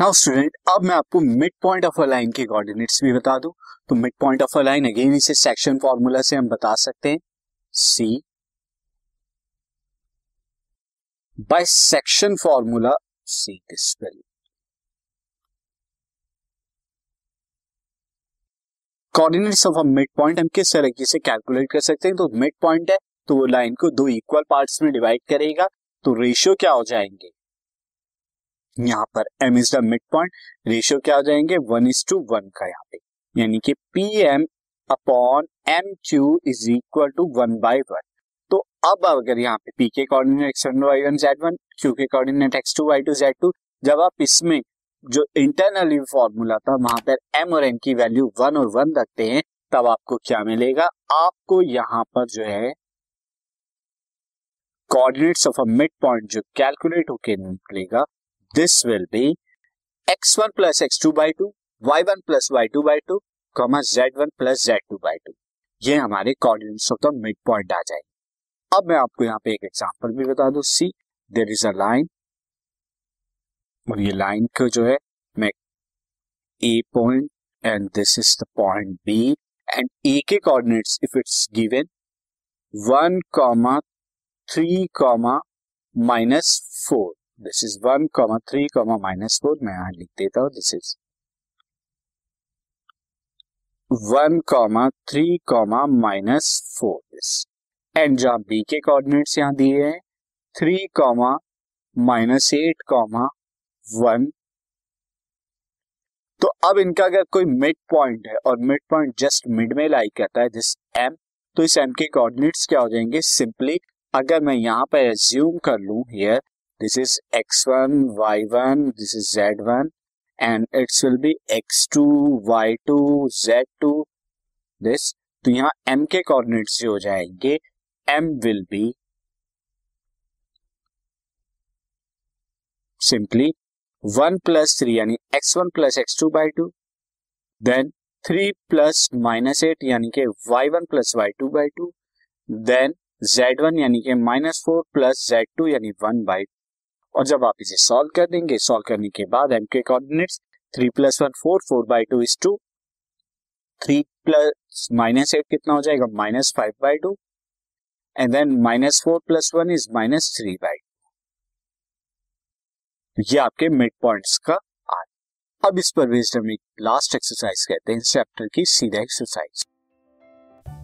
Now student अब मैं आपको mid point of a line के कोऑर्डिनेट्स भी बता दूँ। तो mid point of a line again इसे सेक्शन फॉर्मूला से हम बता सकते हैं। See by section formula see this value coordinates of a mid point हम किस तरीके से कैलकुलेट कर सकते हैं? तो मिड पॉइंट है तो वो लाइन को दो इक्वल पार्ट्स में डिवाइड करेगा। तो रेशियो क्या हो जाएँगे? यहाँ पर M is the mid point ratio क्या हो जाएँगे? वन इज़ टू वन का यहाँ पे। यानी कि P M upon M Q is equal to one by one तो अब अगर यहाँ पे पी के coordinate x one y one z one Q के coordinate x two y two z two जब आप इसमें जो इंटरनली फॉर्मूला था, वहाँ पर एम और एन की वैल्यू वन और वन रखते हैं, तब आपको क्या मिलेगा? आपको यहाँ पर जो है coordinates of a mid point जो कैलकुलेट होकर निकलेगा this will be x one plus x two by two y one plus y two by two comma z one plus z two by two ये हमारे coordinates of the mid point आ जाएँगे। अब मैं आपको यहाँ पे एक एग्जांपल भी बता दू सी देर इज़ अ लाइन और ये लाइन को जो है, मैं A point and this is the point B and A के coordinates if it's given one comma three comma minus four this is one comma three comma minus four मैं यहाँ लिख देता हूँ this is one comma three comma minus four this and जहाँ B के coordinates यहाँ दिए हैं three comma minus eight comma one तो अब इनका अगर कोई मिड पॉइंट है और मिड पॉइंट जस्ट मिड में लाई करता है दिस एम तो इस एम के कोऑर्डिनेट्स क्या हो जाएँगे? सिंपली अगर मैं यहाँ पर एज्यूम कर लू here this is x1 y1 this is z1 and it will be x2 y2 z2 this तो यहाँ एम के कोऑर्डिनेट्स जो हो जाएँगे, m will be simply one plus three यानी x one plus x two by two then three plus minus eight यानी के y one plus y two by two then z one यानी कि minus four plus z two यानी one by और जब आप इसे सॉल्व कर देंगे सॉल्व करने के बाद एम के coordinates three plus one four four by two is two three plus minus eight कितना हो जाएगा? Minus five by two and then minus four plus one is minus three by two ये आपके mid points का are अब इस पर based हम एक लास्ट एक्सरसाइज कहते हैं चैप्टर की सीधा exercise